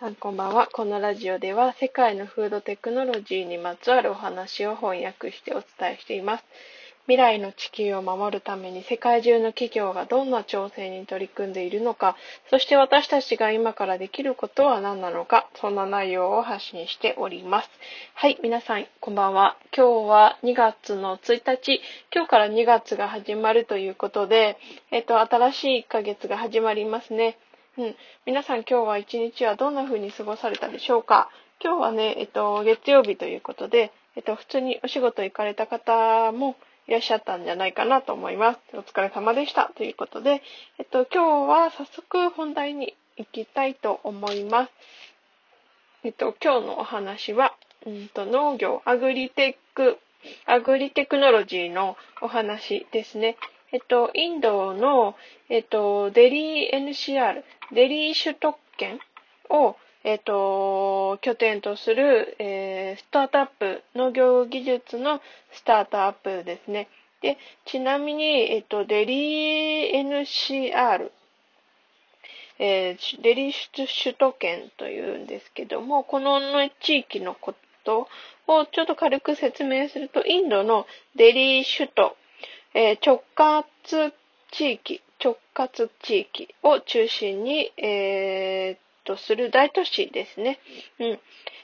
さんこんばんは。このラジオでは世界のフードテクノロジーにまつわるお話を翻訳してお伝えしています。未来の地球を守るために世界中の企業がどんな挑戦に取り組んでいるのか、そして私たちが今からできることは何なのか、そんな内容を発信しております。はい、皆さんこんばんは。今日は2月の1日、今日から2月が始まるということで、えっと、新しい1ヶ月が始まりますね。うん。皆さん今日は一日はどんな風に過ごされたでしょうか？今日はね、えっと、月曜日ということで、えっと、普通にお仕事行かれた方もいらっしゃったんじゃないかなと思います。お疲れ様でした。ということで、えっと、今日は早速本題に行きたいと思います。えっと、今日のお話は、うんと、農業、アグリテック、アグリテクノロジーのお話ですね。えっと、インドの、えっと、デリー NCR、デリー首都圏を、えっと、拠点とする、えー、スタートアップ、農業技術のスタートアップですね。で、ちなみに、えっと、デリー NCR、えー、デリー首都圏というんですけども、この地域のことをちょっと軽く説明すると、インドのデリー首都えー、直轄地域、直轄地域を中心に、えー、とする大都市ですね。うん。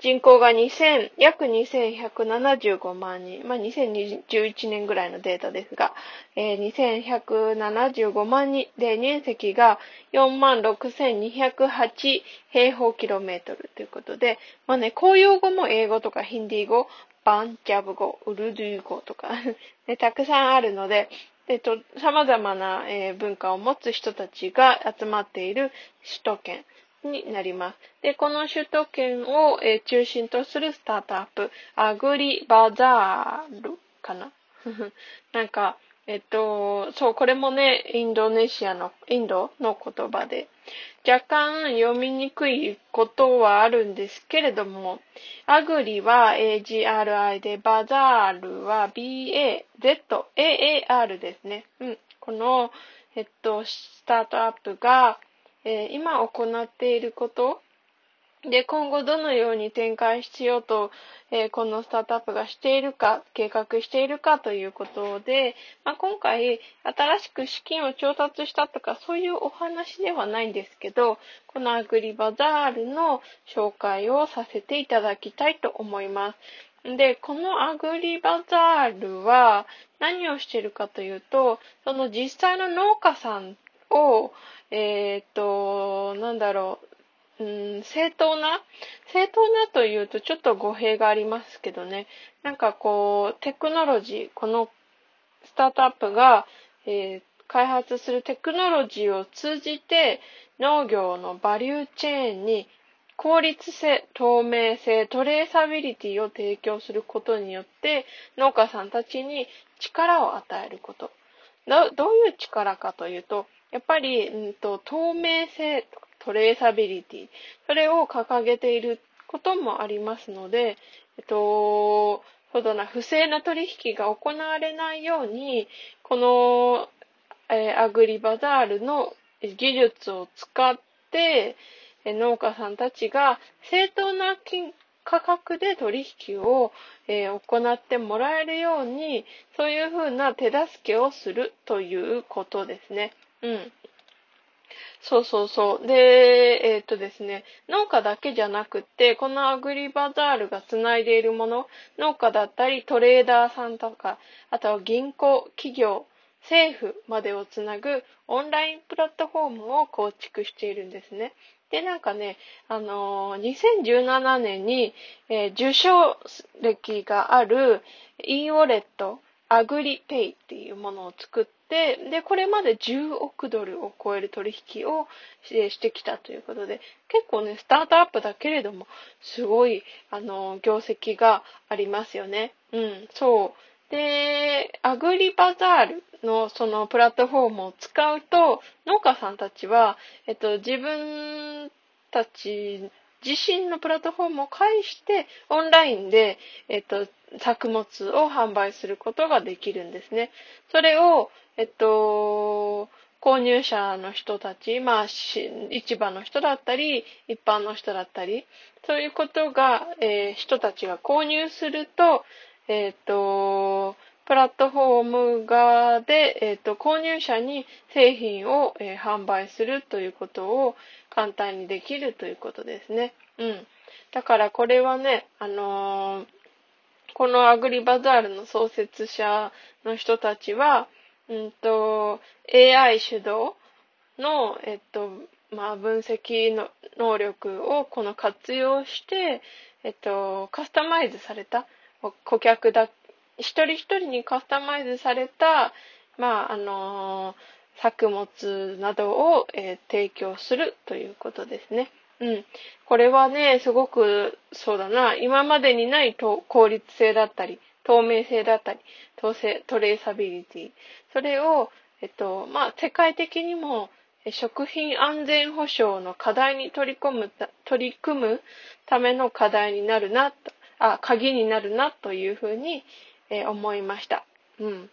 人口が2000、約2175万人。まあ、2011年ぐらいのデータですが、えー、2175万人で面積が46,208平方キロメートルということで、まあね、公用語も英語とかヒンディー語、バンジャブ語、ウルドゥー語とかで、たくさんあるので、えっと、様々な、えー、文化を持つ人たちが集まっている首都圏になります。で、この首都圏を、えー、中心とするスタートアップ、アグリバザールかな？なんか、えっと、そう、これもね、インドネシアの、インドの言葉で、若干読みにくいことはあるんですけれども、アグリは AGRI で、バザールは BAZAAR ですね。うん。この、えっと、スタートアップが、えー、今行っていることで、今後どのように展開しようと、えー、このスタートアップがしているか、計画しているかということで、まあ、今回、新しく資金を調達したとか、そういうお話ではないんですけど、このアグリバザールの紹介をさせていただきたいと思います。で、このアグリバザールは何をしているかというと、その実際の農家さんを、えっ、と、なんだろう、うん、正当な？正当なというとちょっと語弊がありますけどね。なんかこう、テクノロジー、このスタートアップが、えー、開発するテクノロジーを通じて農業のバリューチェーンに効率性、透明性、トレーサビリティを提供することによって農家さんたちに力を与えること。どういう力かというと、やっぱり、うんと、透明性とかトレーサビリティ、それを掲げていることもありますので、えっと、そうだな、不正な取引が行われないように、この、えー、アグリバザールの技術を使ってえ、農家さんたちが正当な金価格で取引を、えー、行ってもらえるように、そういうふうな手助けをするということですね。うん。そうそうそう。で、えっ、とですね、農家だけじゃなくって、このアグリバザールがつないでいるもの、農家だったり、トレーダーさんとか、あとは銀行、企業、政府までをつなぐオンラインプラットフォームを構築しているんですね。で、なんかね、あのー、2017年に、えー、受賞歴がある e ウォレット、アグリペイっていうものを作って、で、これまで10億ドルを超える取引をしてきたということで、結構ね、スタートアップだけれども、すごい、あの、業績がありますよね。うん、そう。で、アグリバザールのそのプラットフォームを使うと、農家さんたちは、えっと、自分たち自身のプラットフォームを介して、オンラインで、えっと、作物を販売することができるんですね。それを、えっと、購入者の人たち、まあ、市場の人だったり、一般の人だったり、そういうことが、えー、人たちが購入すると、えっ、と、プラットフォーム側で、えっ、と、購入者に製品を、え、販売するということを簡単にできるということですね。うん。だからこれはね、あのー、このアグリバザールの創設者の人たちは、うんと、AI 主導の、えっと、まあ、分析の能力をこの活用して、えっと、カスタマイズされた顧客だ、一人一人にカスタマイズされた、まあ、あの作物などを、えー、提供するということですね。うん。これはね、すごく、そうだな、今までにない効率性だったり、透明性だったり、トレーサビリティ。それを、えっと、まあ、世界的にも、食品安全保障の課題に取り込む、取り組むための課題になるな、あ、鍵になるなというふうに、えー、思いました。うん。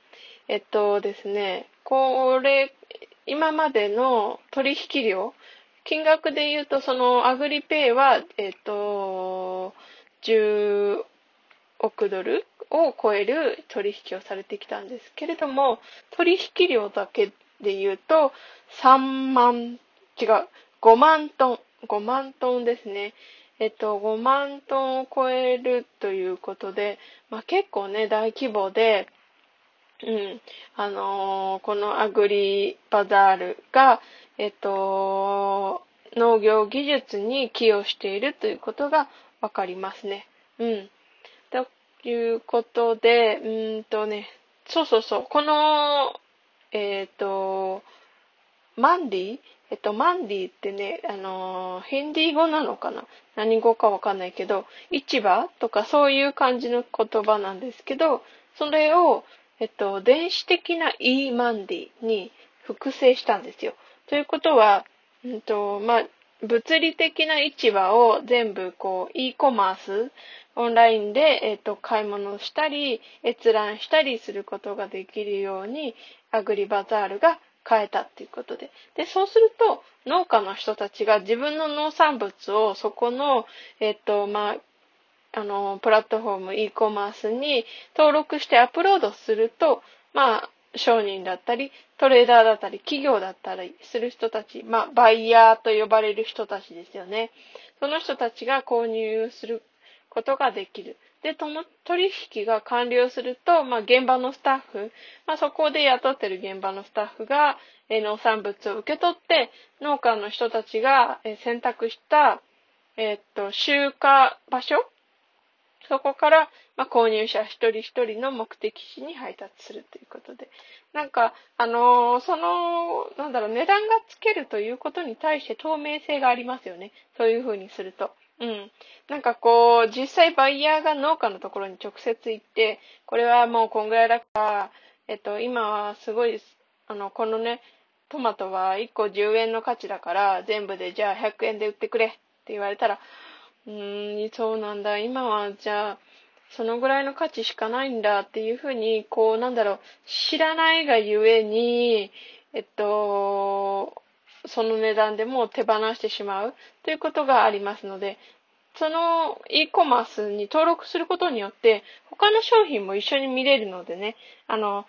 えっとですね、これ、今までの取引量、金額で言うと、そのアグリペイは、えっと、10億ドルを超える取引をされてきたんですけれども、取引量だけで言うと、3万、違う、5万トン、5万トンですね。えっと、5万トンを超えるということで、まあ、結構ね、大規模で、うん、あのー、このアグリバザールが、えっと、農業技術に寄与しているということがわかりますね。うん。ということで、うんとね、そうそうそう、この、えっ、と、マンディえっと、マンディってね、あのヒンディー語なのかな？何語かわかんないけど、市場とかそういう感じの言葉なんですけど、それを、えっと、電子的な e マンディに複製したんですよ。ということは、うんと、まあ、物理的な市場を全部こう、e コマース、オンラインで、えっ、と、買い物したり、閲覧したりすることができるように、アグリバザールが変えたっていうことで。で、そうすると、農家の人たちが自分の農産物をそこの、えっと、まあ、あの、プラットフォーム、e コマースに登録してアップロードすると、まあ、商人だったり、トレーダーだったり、企業だったりする人たち、まあ、バイヤーと呼ばれる人たちですよね。その人たちが購入することができる。で、との取引が完了すると、まあ、現場のスタッフ、まあ、そこで雇ってる現場のスタッフが、え農産物を受け取って、農家の人たちが、え選択した、えー、っと、集荷場所そこから、まあ、購入者一人一人の目的地に配達するということで。なんか、あのー、その、なんだろう、値段がつけるということに対して透明性がありますよね。そういうふうにすると。うん。なんかこう、実際バイヤーが農家のところに直接行って、これはもうこんぐらいだから、えっと、今はすごい、あの、このね、トマトは1個10円の価値だから、全部でじゃあ100円で売ってくれって言われたら、うーん、そうなんだ。今はじゃあ、そのぐらいの価値しかないんだっていうふうに、こう、なんだろう、知らないがゆえに、えっと、その値段でも手放してしまうということがありますので、その e コマースに登録することによって、他の商品も一緒に見れるのでね、あの、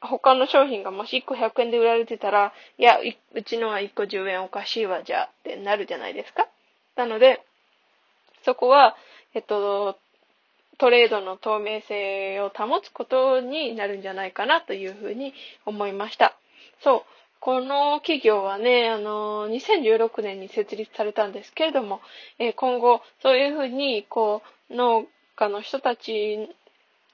他の商品がもし1個100円で売られてたら、いや、うちのは1個10円おかしいわ、じゃあってなるじゃないですか。なので、そこは、えっと、トレードの透明性を保つことになるんじゃないかなというふうに思いました。そう。この企業はね、あの、2016年に設立されたんですけれども、え今後、そういうふうに、こう、農家の人たち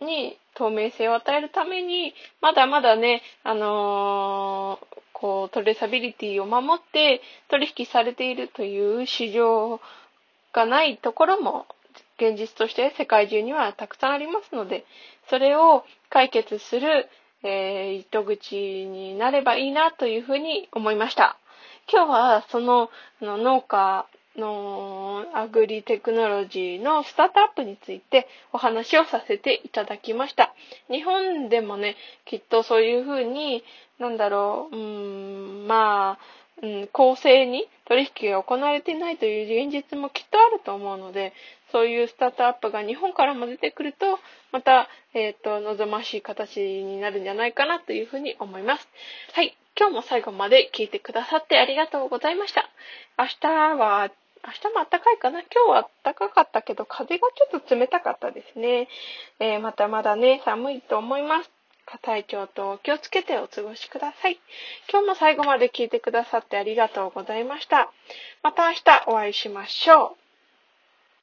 に透明性を与えるために、まだまだね、あのー、こう、トレーサビリティを守って取引されているという市場がないところも現実として世界中にはたくさんありますので、それを解決するえー、糸口になればいいなというふうに思いました。今日はそのの農家のアグリテクノロジーのスタートアップについてお話をさせていただきました。日本でもね、きっとそういうふうに、なんだろう、うん、まあ、うん、公正に取引が行われていないという現実もきっとあると思うので、そういうスタートアップが日本からも出てくると、また、えっ、ー、と、望ましい形になるんじゃないかなというふうに思います。はい。今日も最後まで聞いてくださってありがとうございました。明日は、明日も暖かいかな？今日は暖かかったけど、風がちょっと冷たかったですね。えー、またまだね、寒いと思います。体調と気をつけてお過ごしください。今日も最後まで聞いてくださってありがとうございました。また明日お会いしましょう。